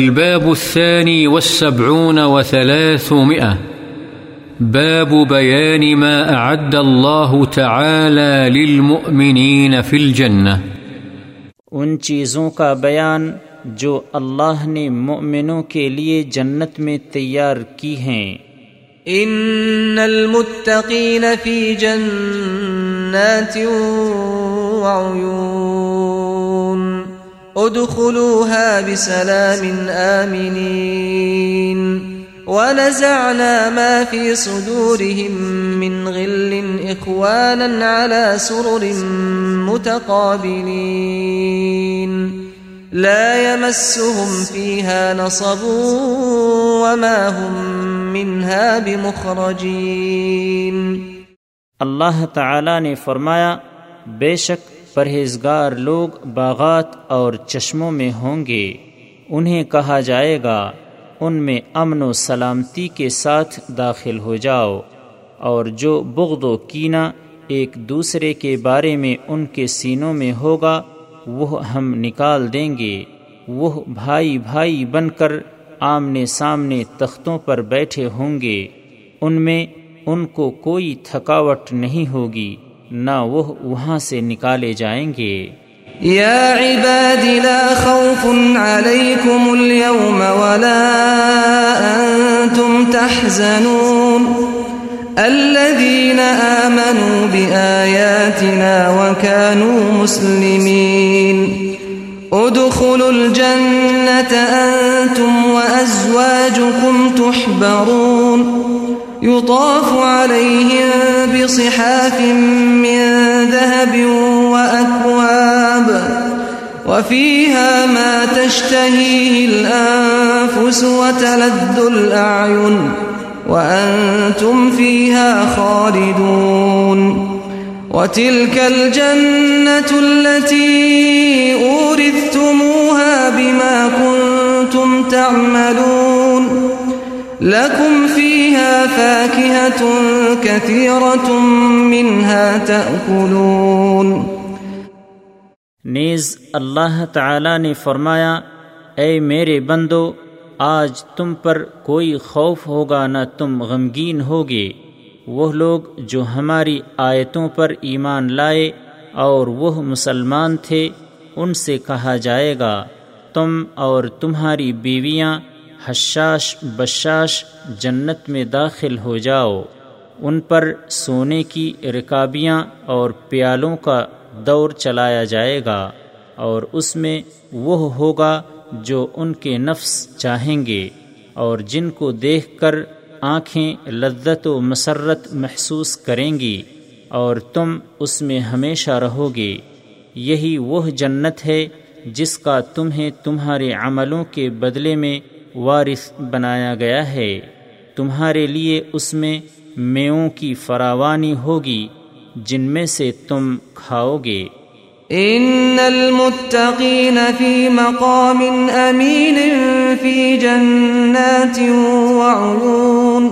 الباب الثاني والسبعون وثلاثمائة. باب بيان ما أعد الله تعالى للمؤمنين في الجنة. ان چیزوں کا بیان جو اللہ نے مؤمنوں کے لیے جنت میں تیار کی ہیں۔ ان المتقین فی جنات وعیون ادخلوها بسلام آمنين ونزعنا ما في صدورهم من غل إخوانا على سرر متقابلين. لا يمسهم فيها نصب وما هم منها بمخرجين. اللہ تعالی نے فرمایا، بے شک پرہیزگار لوگ باغات اور چشموں میں ہوں گے۔ انہیں کہا جائے گا، ان میں امن و سلامتی کے ساتھ داخل ہو جاؤ۔ اور جو بغض و کینہ ایک دوسرے کے بارے میں ان کے سینوں میں ہوگا، وہ ہم نکال دیں گے۔ وہ بھائی بھائی بن کر آمنے سامنے تختوں پر بیٹھے ہوں گے۔ ان میں ان کو کوئی تھکاوٹ نہیں ہوگی۔ نہ وہ وہاں سے نکالے جائیں گے۔ يا عباد لا خوف عليكم اليوم ولا أنتم تحزنون۔ الذين آمنوا بآياتنا وكانوا مسلمين ادخلوا الجنة أنتم وأزواجكم تحبرون۔ يطاف عليهم بصحاف من ذهب وأكواب وفيها ما تشتهيه الأنفس وتلذ الأعين وأنتم فيها خالدون وتلك الجنة التي أورثتموها بما كنتم تعملون لكم فيها فاكهة كثيرة منها تأكلون. نیز اللہ تعالی نے فرمایا، اے میرے بندو، آج تم پر کوئی خوف ہوگا نہ تم غمگین ہوگے۔ وہ لوگ جو ہماری آیتوں پر ایمان لائے اور وہ مسلمان تھے، ان سے کہا جائے گا، تم اور تمہاری بیویاں حشاش بشاش جنت میں داخل ہو جاؤ۔ ان پر سونے کی رکابیاں اور پیالوں کا دور چلایا جائے گا اور اس میں وہ ہوگا جو ان کے نفس چاہیں گے اور جن کو دیکھ کر آنکھیں لذت و مسرت محسوس کریں گی اور تم اس میں ہمیشہ رہو گے۔ یہی وہ جنت ہے جس کا تمہیں تمہارے عملوں کے بدلے میں وارث بنایا گیا ہے۔ تمہارے لیے اس میں میوں کی فراوانی ہوگی جن میں سے تم کھاؤ گے۔ ان المتقین فی مقام امین فی جنات وعیون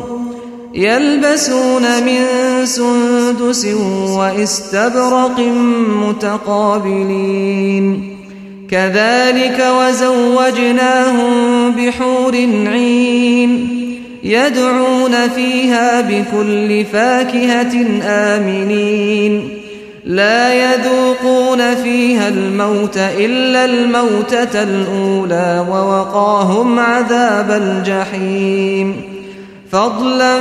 يلبسون من سندس واستبرق متقابلين كذلك وزوجناهم بحور عين يدعون فيها بكل فاكهة آمنين. لا يذوقون فيها الموت إلا الموتة الأولى ووقاهم عذاب الجحيم. فضلا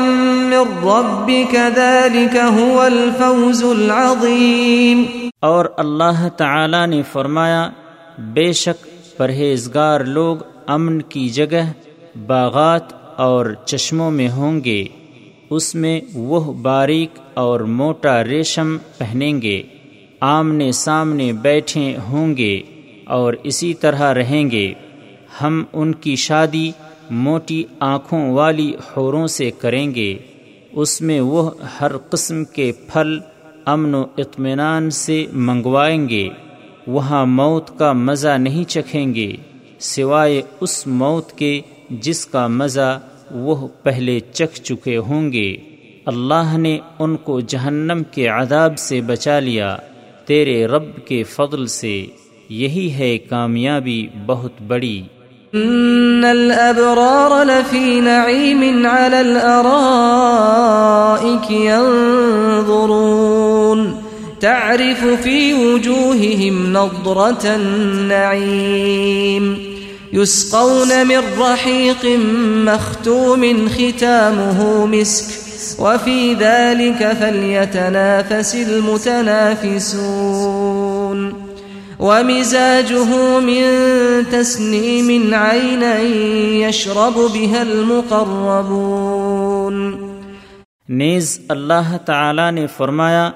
من ربك ذلك هو الفوز العظيم. اور اللہ تعالی نے فرمایا بے شک پرہیزگار لوگ امن کی جگہ باغات اور چشموں میں ہوں گے۔ اس میں وہ باریک اور موٹا ریشم پہنیں گے۔ آمنے سامنے بیٹھے ہوں گے اور اسی طرح رہیں گے۔ ہم ان کی شادی موٹی آنکھوں والی حوروں سے کریں گے۔ اس میں وہ ہر قسم کے پھل امن و اطمینان سے منگوائیں گے۔ وہاں موت کا مزہ نہیں چکھیں گے، سوائے اس موت کے جس کا مزہ وہ پہلے چکھ چکے ہوں گے۔ اللہ نے ان کو جہنم کے عذاب سے بچا لیا، تیرے رب کے فضل سے۔ یہی ہے کامیابی بہت بڑی۔ إن الأبرار لفي نعيم على الأرائك ينظرون تعرف في وجوههم نضرة النعيم. يسقون من رحيق مختوم ختامه مسك. وفي ذلك فليتنافس المتنافسون. ومزاجه من تسنيم عينا يشرب بها المقربون. نیز اللہ تعالی نے فرمایا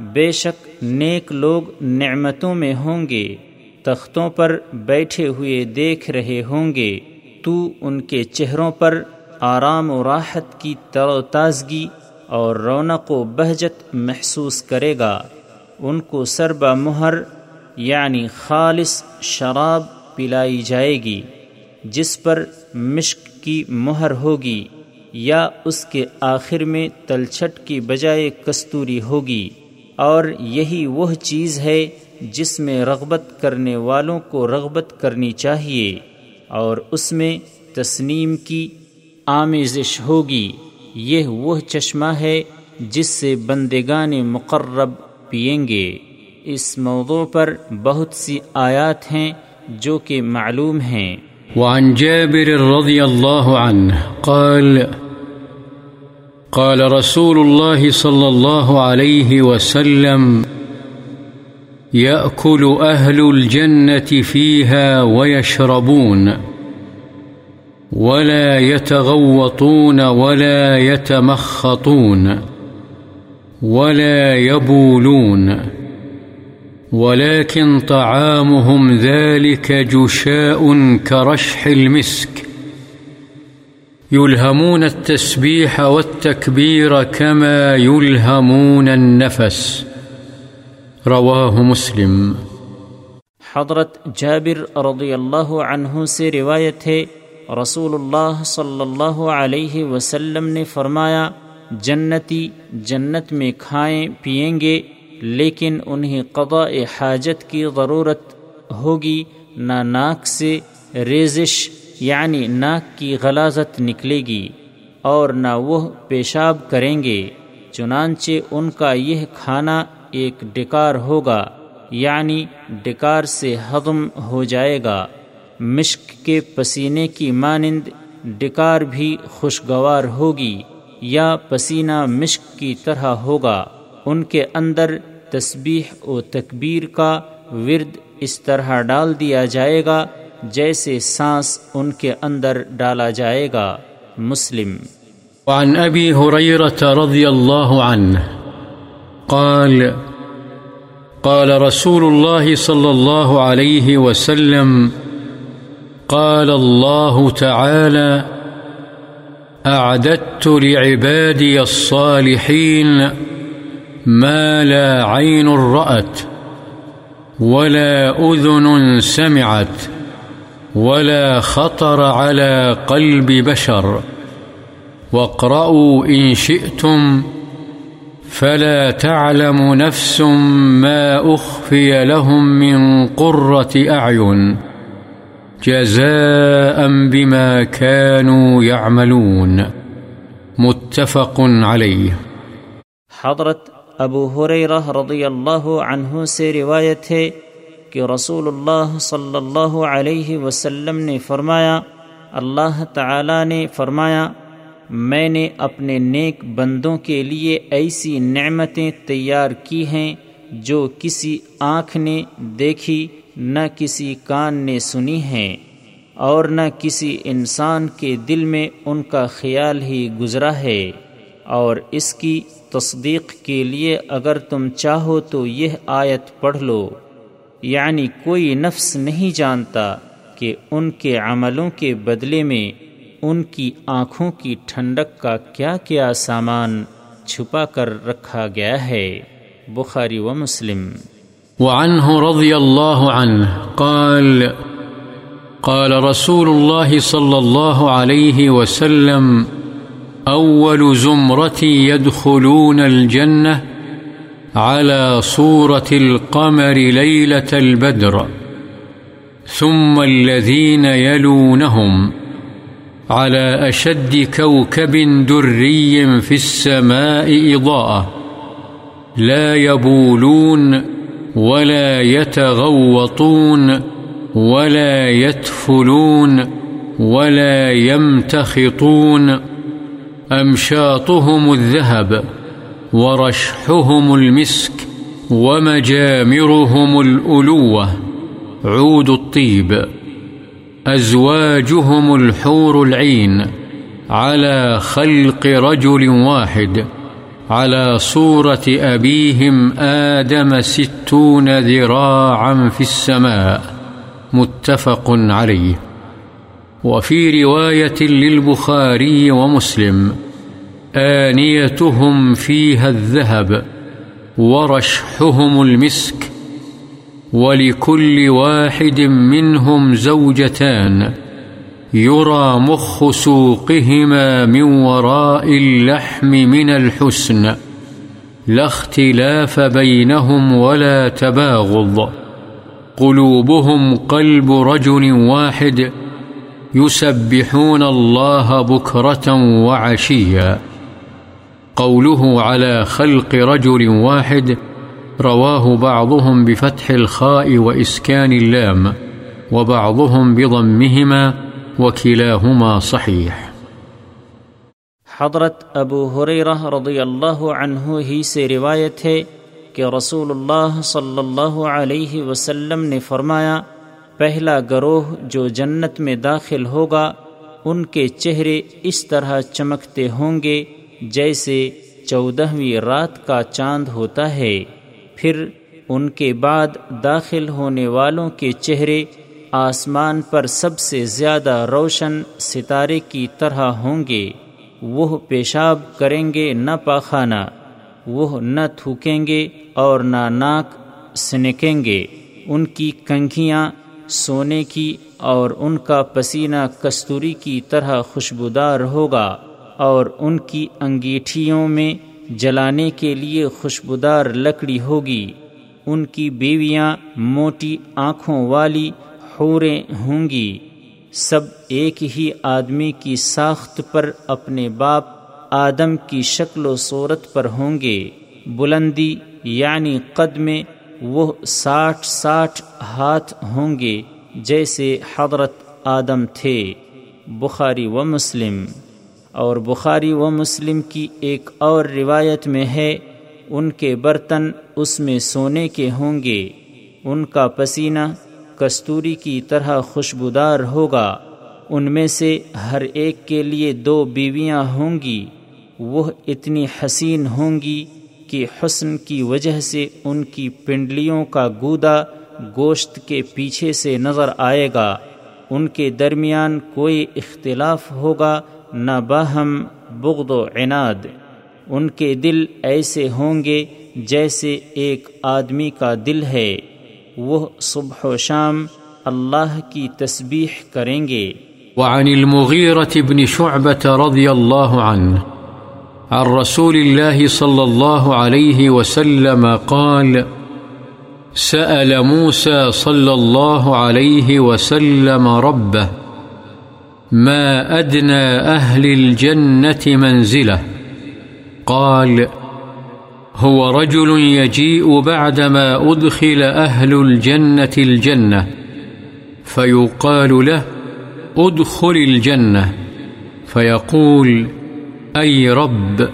بے شک نیک لوگ نعمتوں میں ہوں گے، تختوں پر بیٹھے ہوئے دیکھ رہے ہوں گے۔ تو ان کے چہروں پر آرام و راحت کی تر و تازگی اور رونق و بہجت محسوس کرے گا۔ ان کو سربا مہر یعنی خالص شراب پلائی جائے گی، جس پر مشک کی مہر ہوگی یا اس کے آخر میں تلچھٹ کی بجائے کستوری ہوگی۔ اور یہی وہ چیز ہے جس میں رغبت کرنے والوں کو رغبت کرنی چاہیے اور اس میں تسنیم کی آمیزش ہوگی۔ یہ وہ چشمہ ہے جس سے بندگان مقرب پئیں گے۔ اس موضوع پر بہت سی آیات ہیں جو کہ معلوم ہیں۔ وعن جابر رضی اللہ عنہ قال قال رسول الله صلى الله عليه وسلم يأكل أهل الجنة فيها ويشربون ولا يتغوطون ولا يتمخطون ولا يبولون ولكن طعامهم ذلك جشاء كرشح المسك يلهمون التسبيح والتكبير كما يلهمون النفس. رواه مسلم. حضرت جابر رضی اللہ عنہ سے روایت ہے رسول اللہ صلی اللہ علیہ وسلم نے فرمایا، جنتی جنت میں کھائیں پئیں گے، لیکن انہیں قضاء حاجت کی ضرورت ہوگی، نہ ناک سے ریزش یعنی ناک کی غلازت نکلے گی اور نہ وہ پیشاب کریں گے، چنانچہ ان کا یہ کھانا ایک ڈکار ہوگا یعنی ڈکار سے ہضم ہو جائے گا۔ مشک کے پسینے کی مانند ڈکار بھی خوشگوار ہوگی یا پسینہ مشک کی طرح ہوگا۔ ان کے اندر تسبیح و تکبیر کا ورد اس طرح ڈال دیا جائے گا جیسے سانس ان کے اندر ڈالا جائے گا، مسلم۔ وعن ابی حریرت رضی اللہ عنہ قال قال رسول الله صلى الله عليه وسلم، قال الله تعالى أعددت لعبادي الصالحين ما لا عين رأت ولا أذن سمعت۔ ولا خطر على قلب بشر واقرأوا إن شئتم فلا تعلم نفس ما أخفي لهم من قرة أعين جزاء بما كانوا يعملون متفق عليه حضرت ابو حریرہ رضی اللہ عنہ سے روایت ہے کہ رسول اللہ صلی اللہ علیہ وسلم نے فرمایا، اللہ تعالی نے فرمایا، میں نے اپنے نیک بندوں کے لیے ایسی نعمتیں تیار کی ہیں جو کسی آنکھ نے دیکھی، نہ کسی کان نے سنی ہیں، اور نہ کسی انسان کے دل میں ان کا خیال ہی گزرا ہے۔ اور اس کی تصدیق کے لیے اگر تم چاہو تو یہ آیت پڑھ لو۔ یعنی کوئی نفس نہیں جانتا کہ ان کے عملوں کے بدلے میں ان کی آنکھوں کی ٹھنڈک کا کیا کیا سامان چھپا کر رکھا گیا ہے۔ بخاری و مسلم۔ وعنه رضي الله عنه قال قال رسول الله صلى الله عليه وسلم أول زمرة يدخلون الجنة على صورة القمر ليلة البدر، ثم الذين يلونهم على أشد كوكب دري في السماء إضاءة، لا يبولون ولا يتغوطون ولا يتفلون ولا يمتخطون، أمشاطهم الذهب. ورشحهم المسك ومجامرهم الألوة. عود الطيب. أزواجهم الحور العين. على خلق رجل واحد. على صورة أبيهم آدم ستون ذراعا في السماء. متفق عليه. وفي رواية للبخاري ومسلم. آنيتهم فيها الذهب ورشحهم المسك ولكل واحد منهم زوجتان يرى مخ سوقهما من وراء اللحم من الحسن لا اختلاف بينهم ولا تباغض قلوبهم قلب رجل واحد يسبحون الله بكرة وعشيا قوله على خلق رجل واحد، رواه بعضهم بفتح الخاء وإسكان اللام، وبعضهم بضمهما وكلاهما صحيح. حضرت ابو حریرہ رضی اللہ عنہ ہی سے روایت ہے کہ رسول اللہ صلی اللہ علیہ وسلم نے فرمایا، پہلا گروہ جو جنت میں داخل ہوگا، ان کے چہرے اس طرح چمکتے ہوں گے جیسے چودہویں رات کا چاند ہوتا ہے، پھر ان کے بعد داخل ہونے والوں کے چہرے آسمان پر سب سے زیادہ روشن ستارے کی طرح ہوں گے۔ وہ پیشاب کریں گے نہ پاخانہ، وہ نہ تھوکیں گے اور نہ ناک سنکیں گے۔ ان کی کنگھیاں سونے کی اور ان کا پسینہ کستوری کی طرح خوشبودار ہوگا۔ اور ان کی انگیٹھیوں میں جلانے کے لیے خوشبودار لکڑی ہوگی۔ ان کی بیویاں موٹی آنکھوں والی حوریں ہوں گی۔ سب ایک ہی آدمی کی ساخت پر اپنے باپ آدم کی شکل و صورت پر ہوں گے۔ بلندی یعنی قد میں وہ ساٹھ ساٹھ ہاتھ ہوں گے جیسے حضرت آدم تھے۔ بخاری و مسلم۔ اور بخاری و مسلم کی ایک اور روایت میں ہے، ان کے برتن اس میں سونے کے ہوں گے۔ ان کا پسینہ کستوری کی طرح خوشبودار ہوگا۔ ان میں سے ہر ایک کے لیے دو بیویاں ہوں گی۔ وہ اتنی حسین ہوں گی کہ حسن کی وجہ سے ان کی پنڈلیوں کا گودا گوشت کے پیچھے سے نظر آئے گا۔ ان کے درمیان کوئی اختلاف ہوگا نہ باہم بغض و عناد۔ ان کے دل ایسے ہوں گے جیسے ایک آدمی کا دل ہے۔ وہ صبح و شام اللہ کی تسبیح کریں گے۔ وعن المغيرة بن شعبة رضي الله عنه عن رسول الله صلى الله عليه وسلم قال، سأل موسى صلى الله عليه وسلم ربه ما أدنى أهل الجنة منزلة. قال، هو رجل يجيء بعدما أدخل أهل الجنة الجنة، فيقال له، أدخل الجنة. فيقول، أي رب،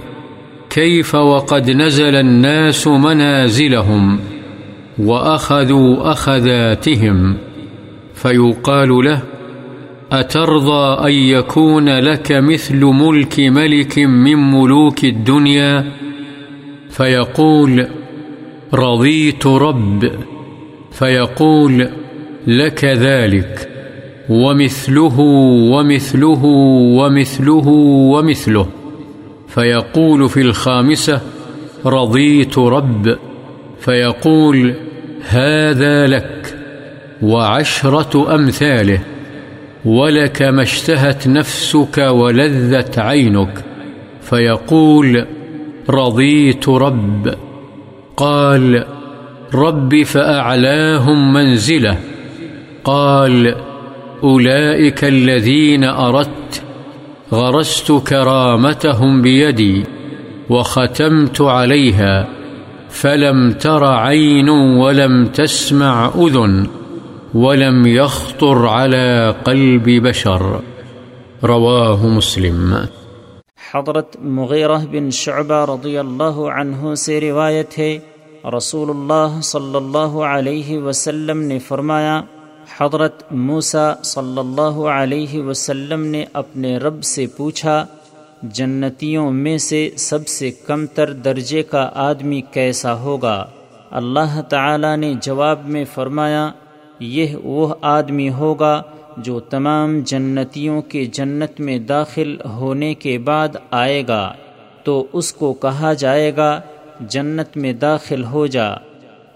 كيف وقد نزل الناس منازلهم وأخذوا أخذاتهم؟ فيقال له أترضى أن يكون لك مثل ملك ملك من ملوك الدنيا؟ فيقول، رضيت رب. فيقول، لك ذلك. ومثله ومثله ومثله ومثله. فيقول في الخامسة، رضيت رب. فيقول، هذا لك. وعشرة أمثاله. ولك ما اشتهت نفسك ولذت عينك. فيقول، رضيت رب. قال، رب فأعلاهم منزله. قال، أولئك الذين أردت، غرست كرامتهم بيدي وختمت عليها، فلم تر عين ولم تسمع أذن. ولم يخطر على قلب بشر. رواه مسلم. حضرت مغیرہ بن شعبہ رضی اللہ عنہ سے روایت ہے رسول اللہ صلی اللہ علیہ وسلم نے فرمایا، حضرت موسا صلی اللہ علیہ وسلم نے اپنے رب سے پوچھا، جنتیوں میں سے سب سے کم تر درجے کا آدمی کیسا ہوگا؟ اللہ تعالی نے جواب میں فرمایا یہ وہ آدمی ہوگا جو تمام جنتیوں کے جنت میں داخل ہونے کے بعد آئے گا، تو اس کو کہا جائے گا، جنت میں داخل ہو جا۔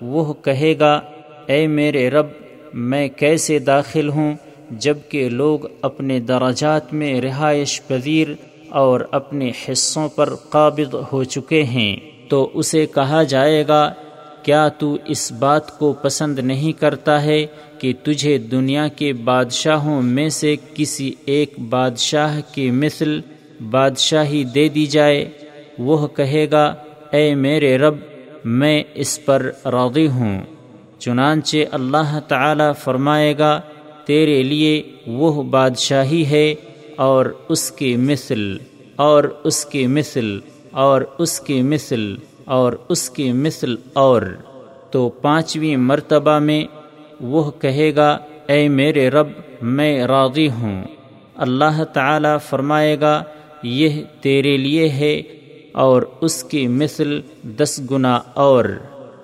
وہ کہے گا، اے میرے رب، میں کیسے داخل ہوں جبکہ لوگ اپنے درجات میں رہائش پذیر اور اپنے حصوں پر قابض ہو چکے ہیں؟ تو اسے کہا جائے گا کیا تو اس بات کو پسند نہیں کرتا ہے کہ تجھے دنیا کے بادشاہوں میں سے کسی ایک بادشاہ کی مثل بادشاہی دے دی جائے؟ وہ کہے گا، اے میرے رب، میں اس پر راضی ہوں۔ چنانچہ اللہ تعالی فرمائے گا، تیرے لیے وہ بادشاہی ہے اور اس کی مثل، اور اس کی مثل، اور اس کی مثل۔ اور اس کی مثل اور، تو پانچویں مرتبہ میں وہ کہے گا، اے میرے رب، میں راضی ہوں۔ اللہ تعالی فرمائے گا، یہ تیرے لیے ہے اور اس کی مثل دس گنا اور۔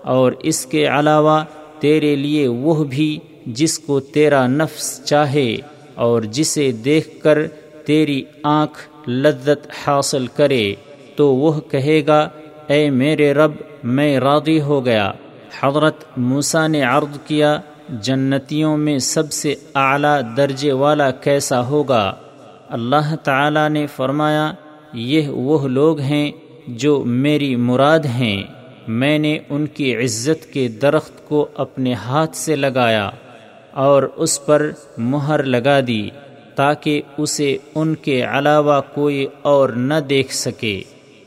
اور اس کے علاوہ تیرے لیے وہ بھی جس کو تیرا نفس چاہے اور جسے دیکھ کر تیری آنکھ لذت حاصل کرے، تو وہ کہے گا اے میرے رب، میں راضی ہو گیا۔ حضرت موسیٰ نے عرض کیا، جنتیوں میں سب سے اعلیٰ درجے والا کیسا ہوگا؟ اللہ تعالی نے فرمایا، یہ وہ لوگ ہیں جو میری مراد ہیں۔ میں نے ان کی عزت کے درخت کو اپنے ہاتھ سے لگایا اور اس پر مہر لگا دی تاکہ اسے ان کے علاوہ کوئی اور نہ دیکھ سکے۔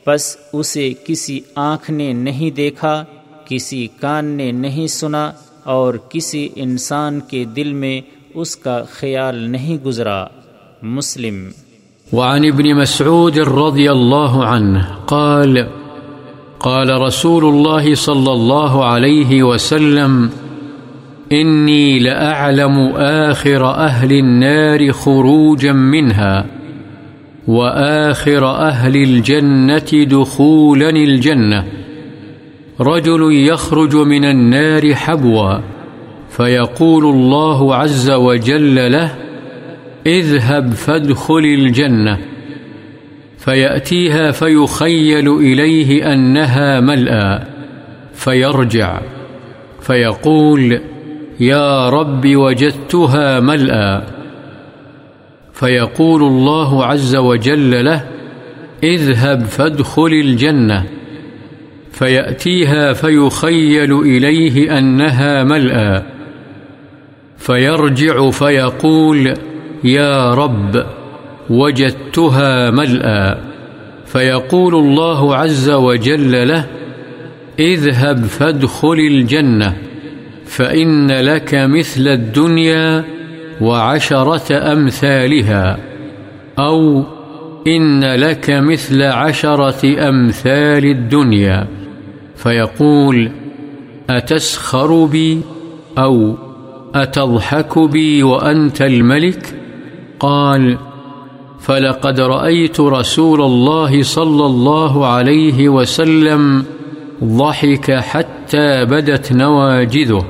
بس اسے کسی آنکھ نے نہیں دیکھا، کسی کان نے نہیں سنا، اور کسی انسان کے دل میں اس کا خیال نہیں گزرا۔ مسلم۔ وعن ابن مسعود رضی اللہ عنہ قال قال رسول الله صلى الله عليه وسلم إني لأعلم آخر أهل النار خروجا منها وآخر أهل الجنة دخولا الجنة. رجل يخرج من النار حبوا. فيقول الله عز وجل له، اذهب فادخل الجنة. فيأتيها فيخيل إليه أنها ملأى. فيرجع. فيقول، يا رب وجدتها ملأى. فيقول الله عز وجل له، اذهب فادخل الجنة. فيأتيها فيخيل إليه أنها ملأى فيرجع فيقول، يا رب، وجدتها ملأى فيقول الله عز وجل له، اذهب فادخل الجنة، فإن لك مثل الدنيا وعشرة أمثالها. أو إن لك مثل عشرة أمثال الدنيا. فيقول، أتسخر بي؟ أو، أتضحك بي وأنت الملك؟ قال، فلقد رأيت رسول الله صلى الله عليه وسلم ضحك حتى بدت نواجذه.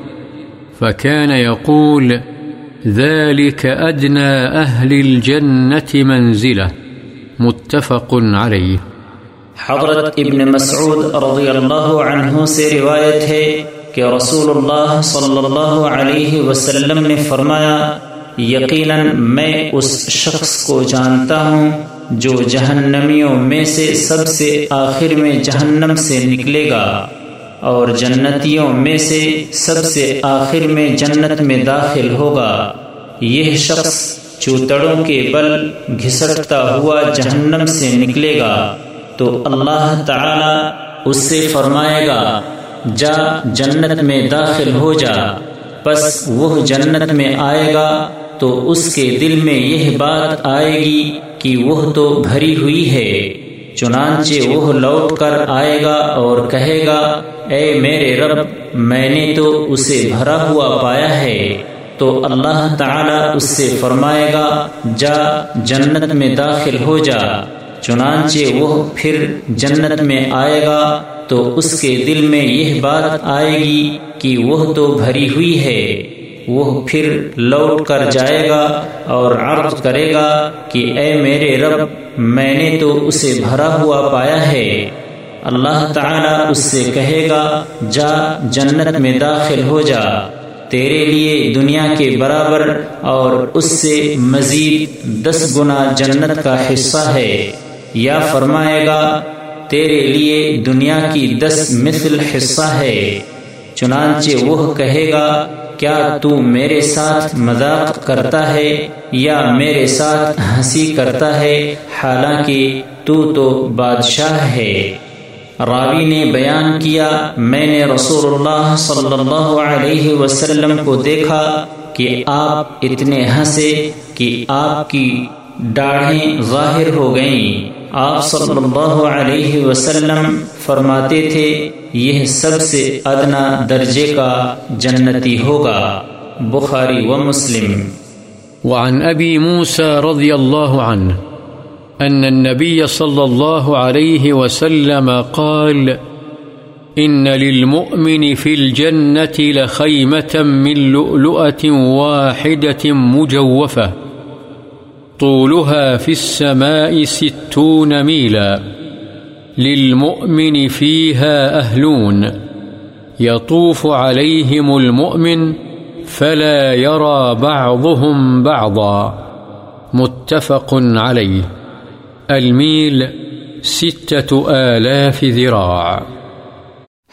فكان يقول ذلك أدنى أهل الجنة منزلة متفق عليه۔ حضرت ابن مسعود رضی اللہ عنہ سے روایت ہے کہ رسول اللہ صلی اللہ علیہ وسلم نے فرمایا، یقیناً میں اس شخص کو جانتا ہوں جو جہنمیوں میں سے سب سے آخر میں جہنم سے نکلے گا۔ اور جنتیوں میں سے سب سے آخر میں جنت میں داخل ہوگا۔ یہ شخص چوتڑوں کے بل گھسٹتا ہوا جہنم سے نکلے گا۔ تو اللہ تعالی اس سے فرمائے گا، جا جنت میں داخل ہو جا۔ پس وہ جنت میں آئے گا تو اس کے دل میں یہ بات آئے گی کہ وہ تو بھری ہوئی ہے۔ چنانچہ وہ لوٹ کر آئے گا اور کہے گا اے میرے رب، میں نے تو اسے بھرا ہوا پایا ہے۔ تو اللہ تعالی اس سے فرمائے گا جا، جنت میں داخل ہو جا۔ چنانچہ وہ پھر جنت میں آئے گا تو اس کے دل میں یہ بات آئے گی کہ وہ تو بھری ہوئی ہے۔ وہ پھر لوٹ کر جائے گا اور عرض کرے گا کہ اے میرے رب، میں نے تو اسے بھرا ہوا پایا ہے۔ اللہ تعالی اس سے کہے گا، جا جنت میں داخل ہو جا، تیرے لیے دنیا کے برابر اور اس سے مزید دس گنا جنت کا حصہ ہے۔ یا فرمائے گا، تیرے لیے دنیا کی دس مثل حصہ ہے۔ چنانچہ وہ کہے گا کیا تو میرے ساتھ مذاق کرتا ہے یا میرے ساتھ ہنسی کرتا ہے؟ حالانکہ تو تو بادشاہ ہے۔ راوی نے بیان کیا، میں نے رسول اللہ صلی اللہ علیہ وسلم کو دیکھا کہ آپ اتنے ہنسے کہ آپ کی ڈاڑھیں ظاہر ہو گئیں۔ آپ صلی اللہ علیہ وسلم فرماتے تھے، یہ سب سے ادنا درجے کا جنتی ہوگا، بخاری و مسلم۔ وعن ابی موسى رضی اللہ عنہ أن النبي صلى الله عليه وسلم قال إن للمؤمن في الجنة لخيمة من لؤلؤة واحدة مجوفة. طولها في السماء ستون ميلا للمؤمن فيها أهلون يطوف عليهم المؤمن فلا يرى بعضهم بعضا متفق عليه الميل ستة آلاف ذراع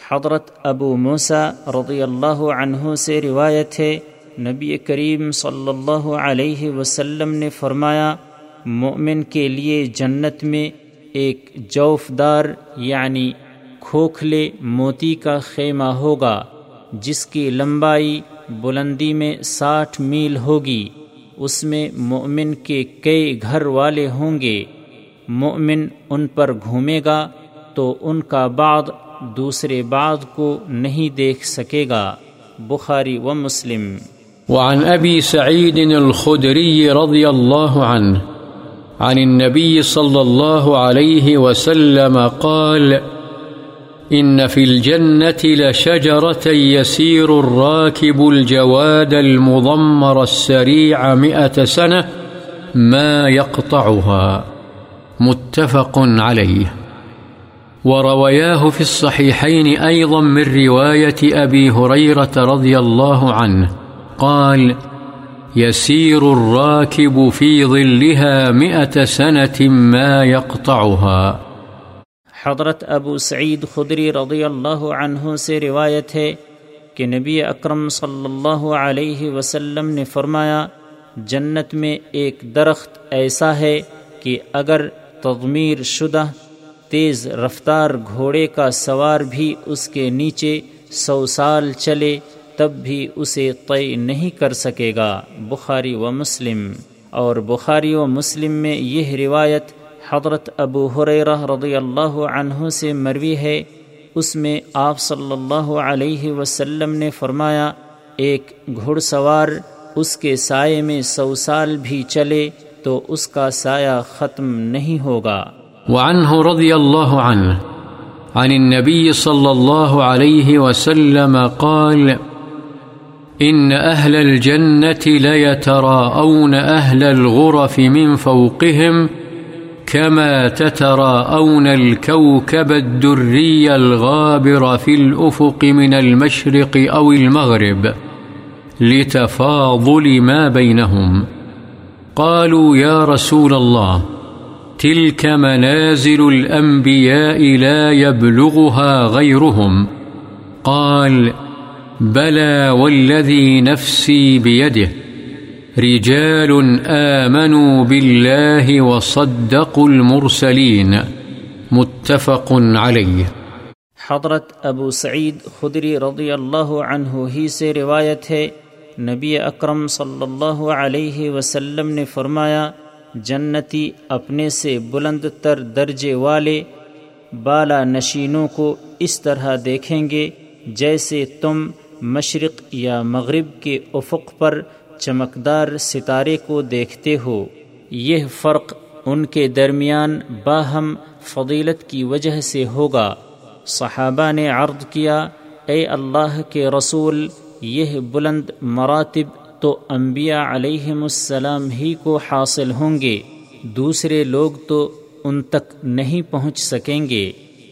حضرت ابو موسا رضی اللہ عنہ سے روایت ہے نبی کریم صلی اللہ علیہ وسلم نے فرمایا، مومن کے لیے جنت میں ایک جوفدار یعنی کھوکھلے موتی کا خیمہ ہوگا، جس کی لمبائی بلندی میں ساٹھ میل ہوگی۔ اس میں مومن کے کئی گھر والے ہوں گے۔ مومن ان پر گھومے گا تو ان کا بعد دوسرے بعد کو نہیں دیکھ سکے گا۔ بخاری و مسلم۔ وعن أبي سعيد الخدري رضي الله عنه عن النبي صلى الله عليه وسلم قال، إن في الجنة لشجرة يسير الراكب الجواد المضمر السريع مئة سنة ما يقطعها. متفق عليه. وروياه في الصحيحين أيضا من رواية أبي هريرة رضي الله عنه. قال، يسير الراكب في ظلها مئة سنة ما يقطعها. حضرت ابو سعید خدری رضی اللہ عنہ سے روایت ہے کہ نبی اکرم صلی اللہ علیہ وسلم نے فرمایا، جنت میں ایک درخت ایسا ہے کہ اگر تضمیر شدہ تیز رفتار گھوڑے کا سوار بھی اس کے نیچے سو سال چلے تب بھی اسے طے نہیں کر سکے گا۔ بخاری و مسلم۔ اور بخاری و مسلم میں یہ روایت حضرت ابو حریرہ رضی اللہ عنہ سے مروی ہے۔ اس میں آپ صلی اللہ علیہ وسلم نے فرمایا، ایک گھڑ سوار اس کے سائے میں سو سال بھی چلے تو اس کا سایہ ختم نہیں ہوگا۔ وعنه رضی اللہ عنہ۔ عن النبي صلى الله عليه وسلم قال إن أهل الجنة ليتراءون أهل الغرف من فوقهم كما تتراءون الكوكب الدري الغابر في الأفق من المشرق أو المغرب لتفاضل ما بينهم قالوا يا رسول الله تلك منازل الأنبياء لا يبلغها غيرهم قال بلى والذي نفسي بيده رجال آمنوا بالله وصدقوا المرسلين متفق عليه حضرت ابو سعید خدری رضی اللہ عنہ ہی سے روایت ہے۔ نبی اکرم صلی اللہ علیہ وسلم نے فرمایا، جنتی اپنے سے بلند تر درجے والے بالا نشینوں کو اس طرح دیکھیں گے جیسے تم مشرق یا مغرب کے افق پر چمکدار ستارے کو دیکھتے ہو۔ یہ فرق ان کے درمیان باہم فضیلت کی وجہ سے ہوگا۔ صحابہ نے عرض کیا، اے اللہ کے رسول، یہ بلند مراتب تو انبیاء علیہم السلام ہی کو حاصل ہوں گے۔ دوسرے لوگ تو ان تک نہیں پہنچ سکیں گے۔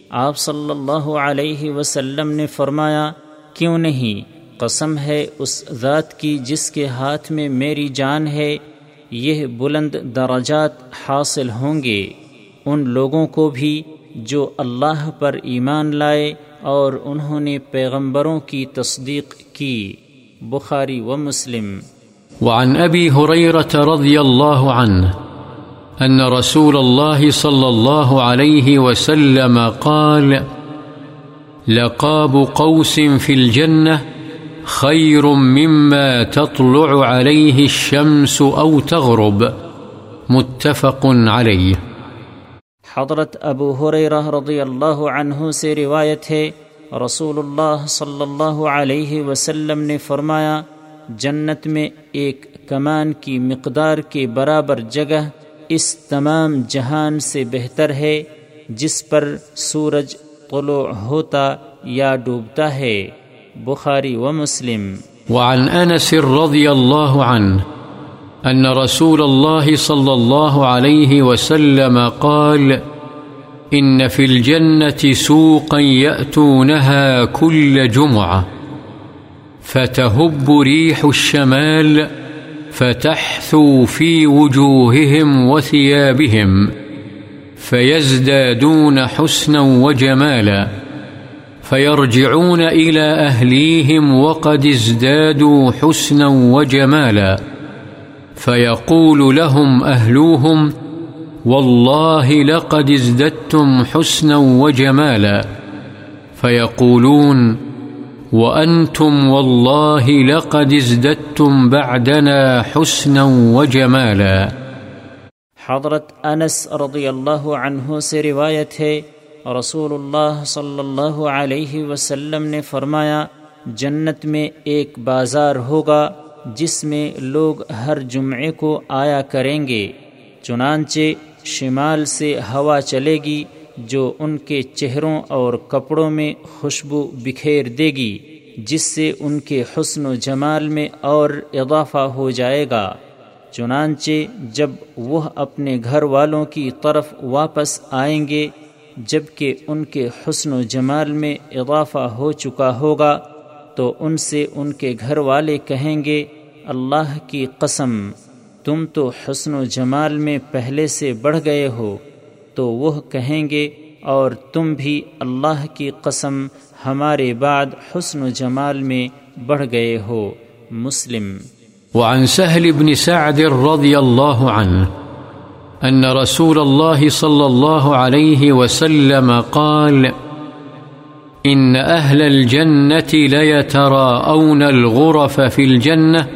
آپ صلی اللہ علیہ وسلم نے فرمایا کیوں نہیں؟ قسم ہے اس ذات کی جس کے ہاتھ میں میری جان ہے، یہ بلند درجات حاصل ہوں گے۔ ان لوگوں کو بھی جو اللہ پر ایمان لائے اور انہوں نے پیغمبروں کی تصدیق کی۔ بخاری و مسلم۔ وعن أبي هريرة رضي الله عنه أن رسول الله صلى الله عليه وسلم قال لقاب قوس في الجنة خير مما تطلع عليه الشمس أو تغرب. متفق عليه. حضرت ابو حریرہ رضی اللہ عنہ سے روایت ہے، رسول اللہ صلی اللہ علیہ وسلم نے فرمایا، جنت میں ایک کمان کی مقدار کے برابر جگہ اس تمام جہان سے بہتر ہے، جس پر سورج طلوع ہوتا یا ڈوبتا ہے۔ بخاری و مسلم۔ وعن انس رضی اللہ عنہ ان رسول اللہ صلی اللہ علیہ وسلم قال، ان في الجنة سوقا يأتونها كل جمعة فتهب ريح الشمال، فتحثو في وجوههم وثيابهم فيزدادون حسنا وجمالا، فيرجعون إلى أهليهم وقد ازدادوا حسنا وجمالا، فيقول لهم أهلوهم والله لقد ازددتم حسنا وجمالا. فيقولون وأنتم والله لقد ازددتم بعدنا حسنا وجمالا. حضرت انس رضی اللہ عنہ سے روایت ہے رسول اللہ صلی اللہ علیہ وسلم نے فرمایا، جنت میں ایک بازار ہوگا جس میں لوگ ہر جمعے کو آیا کریں گے، چنانچہ شمال سے ہوا چلے گی جو ان کے چہروں اور کپڑوں میں خوشبو بکھیر دے گی، جس سے ان کے حسن و جمال میں اور اضافہ ہو جائے گا۔ چنانچہ جب وہ اپنے گھر والوں کی طرف واپس آئیں گے، جبکہ ان کے حسن و جمال میں اضافہ ہو چکا ہوگا، تو ان سے ان کے گھر والے کہیں گے، اللہ کی قسم، تم تو حسن و جمال میں پہلے سے بڑھ گئے ہو۔ تو وہ کہیں گے، اور تم بھی اللہ کی قسم، ہمارے بعد حسن و جمال میں بڑھ گئے ہو۔ مسلم وعن سهل بن سعد رضي الله عنه أن رسول الله صلى الله عليه وسلم قال، إن أهل الجنة ليتراءون الغرف في الجنة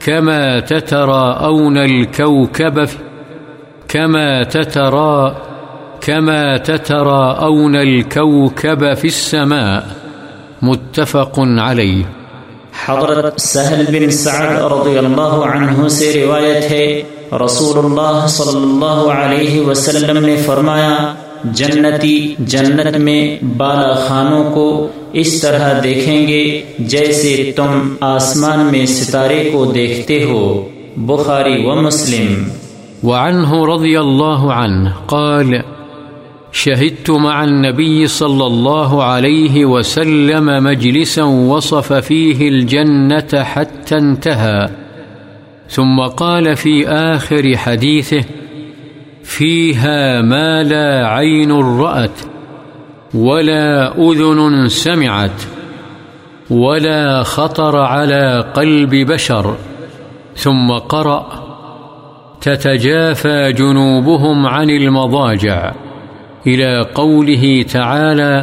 كما تتراءون الكوكب كما تترى كما تتراءون الكوكب في السماء، متفق عليه. حضرت سہل بن سعد رضی اللہ عنہ سے روایت ہے رسول اللہ صلی اللہ علیہ وسلم نے فرمایا، جنتی جنت میں بالا خانوں کو اس طرح دیکھیں گے جیسے تم آسمان میں ستارے کو دیکھتے ہو۔ بخاری و مسلم۔ وعنه رضي الله عنه قال شهدت مع النبي صلى الله عليه وسلم مجلسا وصف فيه الجنة حتى انتهى. ثم قال في آخر حديثه، فيها ما لا عين رأت ولا أذن سمعت ولا خطر على قلب بشر. ثم قرأ، تتجافى جنوبهم عن المضاجع. إلى قوله تعالى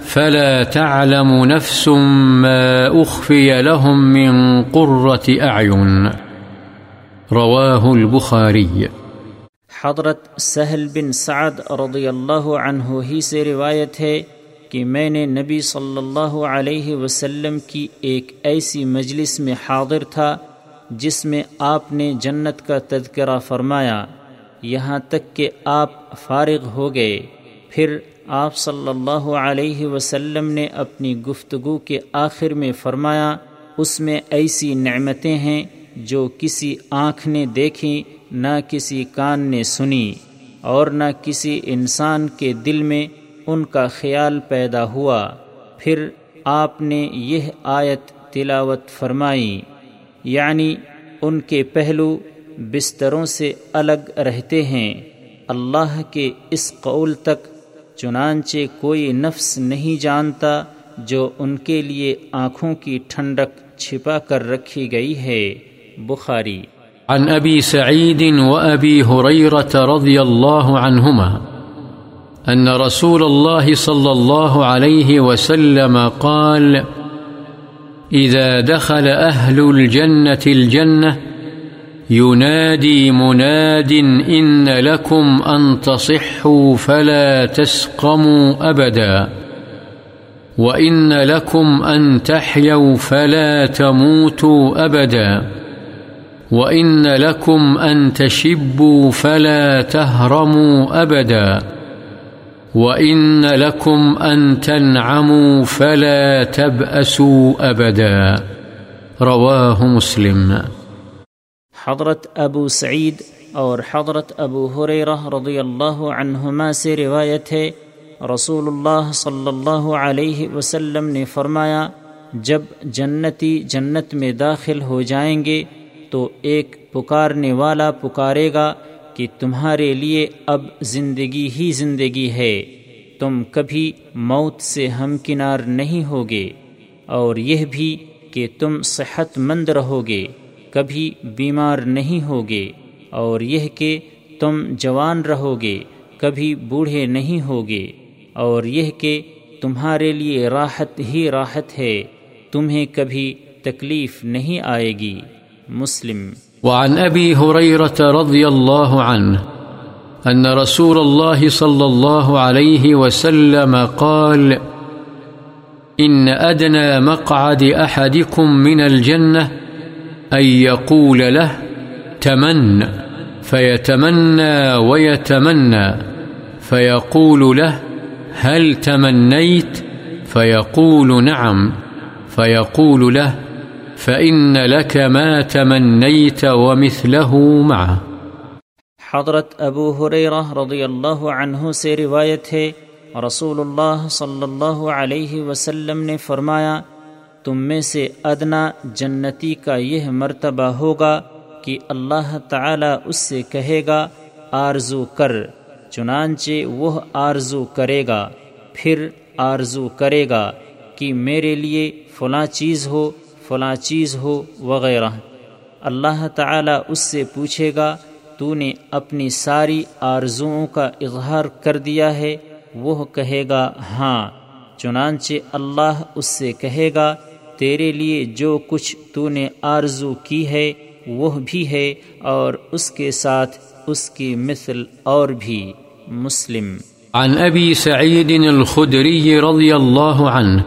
فلا تعلم نفس ما أخفي لهم من قرة أعين. رواه البخاري. حضرت سہل بن سعد رضی اللہ عنہ ہی سے روایت ہے کہ میں نے نبی صلی اللہ علیہ وسلم کی ایک ایسی مجلس میں حاضر تھا جس میں آپ نے جنت کا تذکرہ فرمایا، یہاں تک کہ آپ فارغ ہو گئے۔ پھر آپ صلی اللہ علیہ وسلم نے اپنی گفتگو کے آخر میں فرمایا، اس میں ایسی نعمتیں ہیں جو کسی آنکھ نے دیکھی، نہ کسی کان نے سنی، اور نہ کسی انسان کے دل میں ان کا خیال پیدا ہوا۔ پھر آپ نے یہ آیت تلاوت فرمائی یعنی ان کے پہلو بستروں سے الگ رہتے ہیں۔ اللہ کے اس قول تک چنانچہ کوئی نفس نہیں جانتا جو ان کے لیے آنکھوں کی ٹھنڈک چھپا کر رکھی گئی ہے۔ بخاری۔ عن أبي سعيد وأبي هريرة رضي الله عنهما أن رسول الله صلى الله عليه وسلم قال إذا دخل أهل الجنة الجنة ينادي مناد إن لكم أن تصحوا فلا تسقموا أبدا وإن لكم أن تحيوا فلا تموتوا أبدا وإن لكم أن تشبوا فلا تهرموا أبدا وإن لكم أن تنعموا فلا تبأسوا أبدا رواه مسلم حضرت ابو سعید اور حضرت ابو حریرہ رضی اللہ عنہما سے روایت ہے رسول اللہ صلی اللہ علیہ وسلم نے فرمایا، جب جنتی جنت میں داخل ہو جائیں گے تو ایک پکارنے والا پکارے گا کہ تمہارے لیے اب زندگی ہی زندگی ہے، تم کبھی موت سے ہمکنار نہیں ہوگے اور یہ بھی کہ تم صحت مند رہو گے۔ کبھی بیمار نہیں ہوگے اور یہ کہ تم جوان رہو گے کبھی بوڑھے نہیں ہوگے، اور یہ کہ تمہارے لیے راحت ہی راحت ہے، تمہیں کبھی تکلیف نہیں آئے گی۔ مسلم۔ وعن أبي هريرة رضي الله عنه أن رسول الله صلى الله عليه وسلم قال إن أدنى مقعد أحدكم من الجنة أن يقول له تمن، فيتمنى ويتمنى، فيقول له هل تمنيت؟ فيقول نعم، فيقول له فإن لك ما تمنيت ومثله معه. حضرت ابو حریرہ رضی اللہ عنہ سے روایت ہے، رسول اللہ صلی اللہ علیہ وسلم نے فرمایا تم میں سے ادنا جنتی کا یہ مرتبہ ہوگا کہ اللہ تعالی اس سے کہے گا، آرزو کر، چنانچہ وہ آرزو کرے گا، پھر آرزو کرے گا کہ میرے لیے فلاں چیز ہو، فلاں چیز ہو وغیرہ۔ اللہ تعالی اس سے پوچھے گا، تو نے اپنی ساری آرزوؤں کا اظہار کر دیا ہے؟ وہ کہے گا ہاں۔ چنانچہ اللہ اس سے کہے گا تیرے لیے جو کچھ تو نے آرزو کی ہے، وہ بھی ہے اور اس کے ساتھ اس کی مثل اور بھی۔ مسلم۔ عن أبي سعيد الخدري رضي الله عنه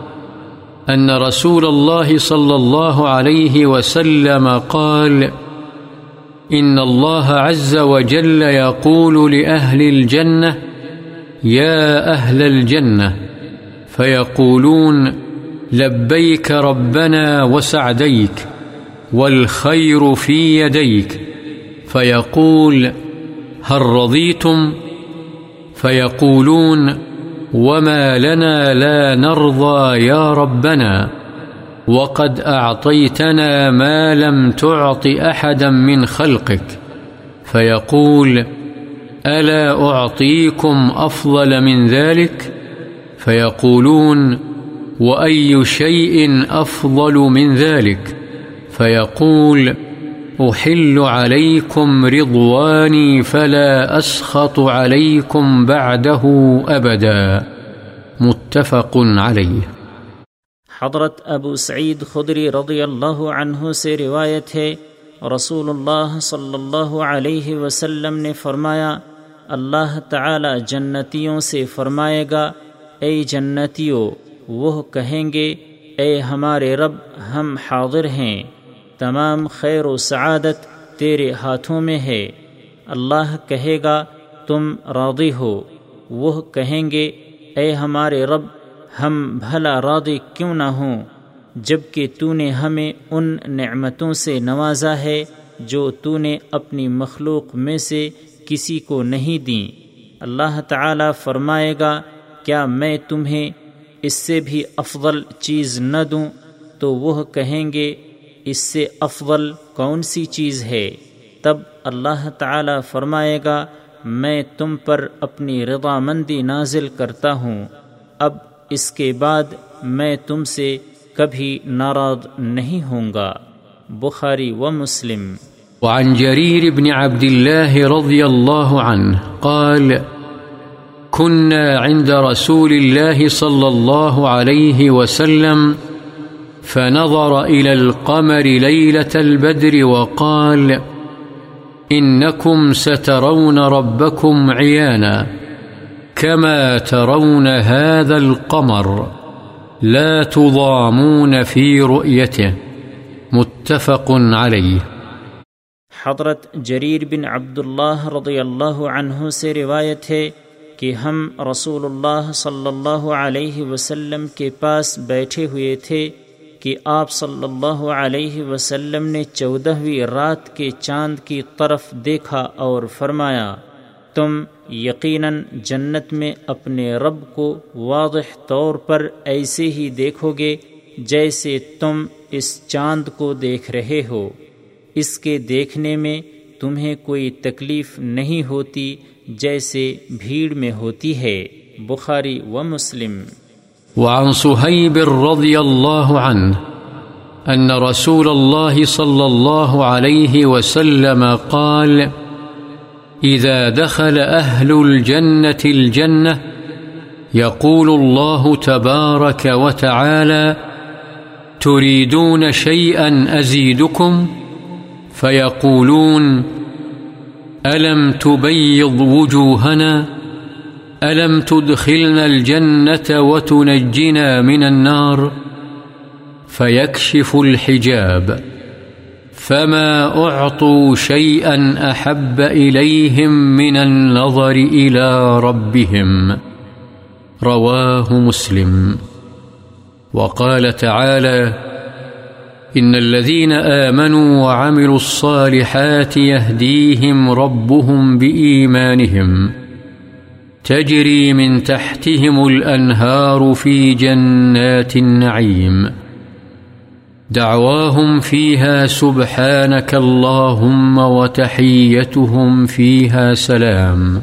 أن رسول الله صلى الله عليه وسلم قال إن الله عز وجل يقول لأهل الجنة يا أهل الجنة فيقولون لبيك ربنا وسعديك والخير في يديك فيقول هل رضيتم فيقولون وما لنا لا نرضى يا ربنا وقد أعطيتنا ما لم تعط أحدا من خلقك فيقول ألا أعطيكم أفضل من ذلك فيقولون وأي شيء أفضل من ذلك فيقول أحل عليكم رضواني فلا أسخط عليكم بعده أبدا متفق عليه حضرت ابو سعید خدری رضی اللہ عنہ سے روایت ہے، رسول اللہ صلی اللہ علیہ وسلم نے فرمایا، اللہ تعالی جنتیوں سے فرمائے گا، اے جنتیوں وہ کہیں گے، اے ہمارے رب، ہم حاضر ہیں، تمام خیر و سعادت تیرے ہاتھوں میں ہے۔ اللہ کہے گا، تم راضی ہو وہ کہیں گے، اے ہمارے رب، ہم بھلا راضی کیوں نہ ہوں جبکہ تو نے ہمیں ان نعمتوں سے نوازا ہے جو تو نے اپنی مخلوق میں سے کسی کو نہیں دیں۔ اللہ تعالی فرمائے گا، کیا میں تمہیں اس سے بھی افضل چیز نہ دوں تو وہ کہیں گے، اس سے افضل کون سی چیز ہے؟ تب اللہ تعالی فرمائے گا، میں تم پر اپنی رضا مندی نازل کرتا ہوں۔ اب اس کے بعد میں تم سے کبھی ناراض نہیں ہوں گا۔ بخاری و مسلم۔ وعن جرير بن عبد الله رضي الله عنه قال كنا عند رسول الله صلى الله عليه وسلم فنظر إلى القمر ليلة البدر وقال، إنكم سترون ربكم عيانا كما ترون هذا القمر لا تضامون في رؤيته، متفق عليه. حضرت جریر بن عبداللہ رضی اللہ عنہ سے روایت ہے کہ ہم رسول اللہ صلی اللہ علیہ وسلم کے پاس بیٹھے ہوئے تھے کہ آپ صلی اللہ علیہ وسلم نے چودہویں رات کے چاند کی طرف دیکھا اور فرمایا، تم یقیناً جنت میں اپنے رب کو واضح طور پر ایسے ہی دیکھو گے جیسے تم اس چاند کو دیکھ رہے ہو۔ اس کے دیکھنے میں تمہیں کوئی تکلیف نہیں ہوتی جیسے بھیڑ میں ہوتی ہے، بخاری و مسلم وعن صهيب رضي الله عنه أن رسول الله صلى الله عليه وسلم قال إذا دخل أهل الجنة الجنة يقول الله تبارك وتعالى تريدون شيئا أزيدكم؟ فيقولون ألم تبيض وجوهنا؟ ألم تدخلنا الجنة وتنجنا من النار؟ فيكشف الحجاب. فما أعطوا شيئا أحب إليهم من النظر إلى ربهم. رواه مسلم. وقال تعالى إن الذين آمنوا وعملوا الصالحات يهديهم ربهم بإيمانهم تجري من تحتهم الأنهار في جنات النعيم دعواهم فيها سبحانك اللهم وتحيتهم فيها سلام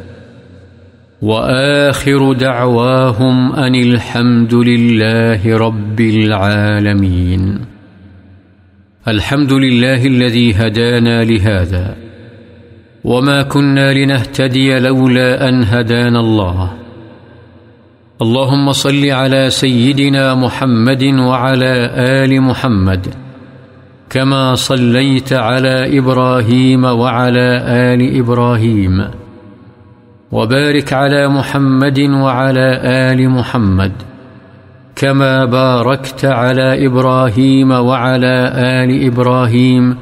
وآخر دعواهم أن الحمد لله رب العالمين الحمد لله الذي هدانا لهذا وما كنا لنهتدي لولا أن هدانا الله اللهم صل على سيدنا محمد وعلى آل محمد كما صليت على إبراهيم وعلى آل إبراهيم وبارك على محمد وعلى آل محمد كما باركت على إبراهيم وعلى آل إبراهيم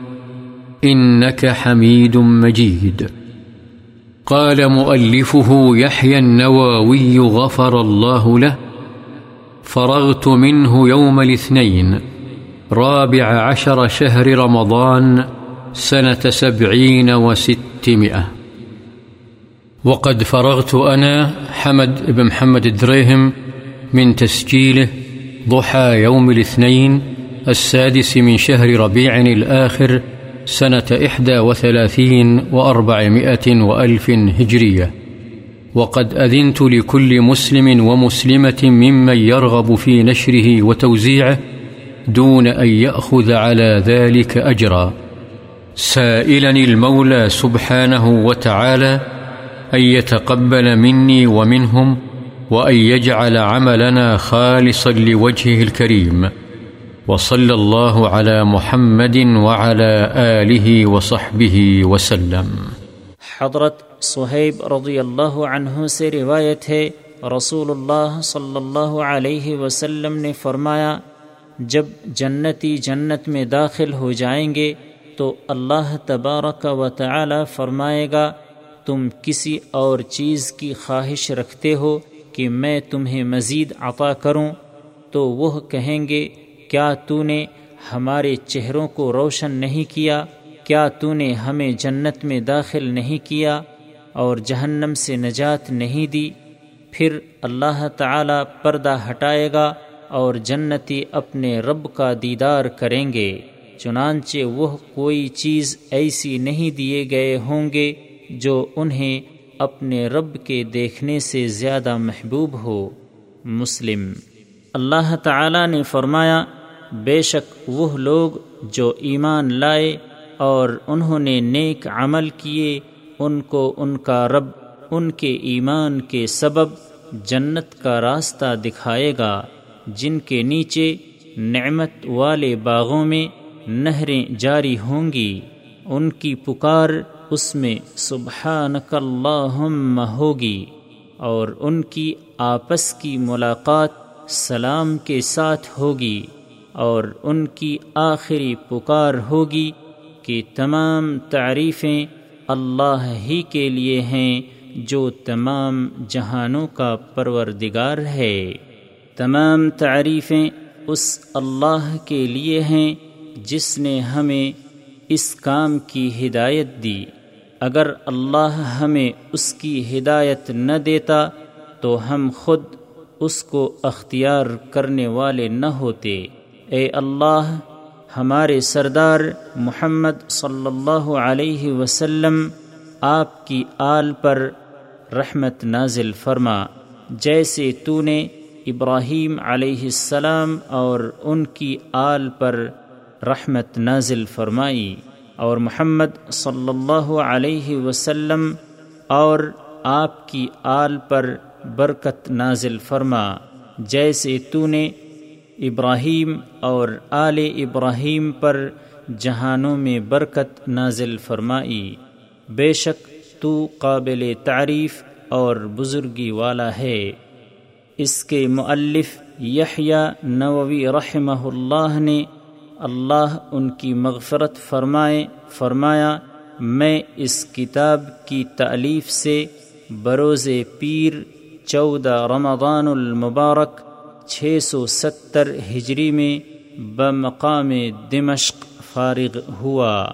إنك حميد مجيد. قال مؤلفه يحيى النواوي غفر الله له. فرغت منه يوم الاثنين، رابع عشر شهر رمضان سنة سبعين وستمائة. وقد فرغت أنا حمد بن محمد الدريهم من تسجيله ضحى يوم الاثنين السادس من شهر ربيع الآخر سنة إحدى وثلاثين وأربعمائة وألف هجرية. وقد أذنت لكل مسلم ومسلمة ممن يرغب في نشره وتوزيعه دون أن يأخذ على ذلك أجرا. سائلني المولى سبحانه وتعالى أن يتقبل مني ومنهم وأن يجعل عملنا خالصا لوجهه الكريم. وصلى الله على محمد وعلى آله وصحبه وسلم. حضرت صہیب رضی اللہ عنہ سے روایت ہے، رسول اللہ صلی اللہ علیہ وسلم نے فرمایا، جب جنتی جنت میں داخل ہو جائیں گے تو اللہ تبارک و تعالی فرمائے گا، تم کسی اور چیز کی خواہش رکھتے ہو کہ میں تمہیں مزید عطا کروں، تو وہ کہیں گے، کیا تو نے ہمارے چہروں کو روشن نہیں کیا؟ کیا تو نے ہمیں جنت میں داخل نہیں کیا اور جہنم سے نجات نہیں دی؟ پھر اللہ تعالی پردہ ہٹائے گا اور جنتی اپنے رب کا دیدار کریں گے۔ چنانچہ وہ کوئی چیز ایسی نہیں دیے گئے ہوں گے جو انہیں اپنے رب کے دیکھنے سے زیادہ محبوب ہو مسلم۔ اللہ تعالی نے فرمایا، بے شک وہ لوگ جو ایمان لائے اور انہوں نے نیک عمل کیے، ان کو ان کا رب، ان کے ایمان کے سبب جنت کا راستہ دکھائے گا، جن کے نیچے نعمت والے باغوں میں نہریں جاری ہوں گی۔ ان کی پکار اس میں سبحانک اللہم ہوگی اور ان کی آپس کی ملاقات سلام کے ساتھ ہوگی اور ان کی آخری پکار ہوگی کہ تمام تعریفیں اللہ ہی کے لیے ہیں جو تمام جہانوں کا پروردگار ہے۔ تمام تعریفیں اس اللہ کے لیے ہیں جس نے ہمیں اس کام کی ہدایت دی۔ اگر اللہ ہمیں اس کی ہدایت نہ دیتا تو ہم خود اس کو اختیار کرنے والے نہ ہوتے۔ اے اللہ، ہمارے سردار محمد صلی اللہ علیہ وسلم، آپ کی آل پر رحمت نازل فرما۔ جیسے تو نے ابراہیم علیہ السلام اور ان کی آل پر رحمت نازل فرمائی۔ اور محمد صلی اللہ علیہ وسلم اور آپ کی آل پر برکت نازل فرما۔ جیسے تو نے ابراہیم اور آل ابراہیم پر جہانوں میں برکت نازل فرمائی۔ بے شک تو قابل تعریف اور بزرگی والا ہے۔ اس کے مؤلف یحییٰ نووی رحمہ اللہ نے اللہ ان کی مغفرت فرمائے، فرمایا، میں اس کتاب کی تعلیف سے بروز پیر چودہ رمضان المبارک چھ سو ستر ہجری میں بمقام دمشق فارغ ہوا۔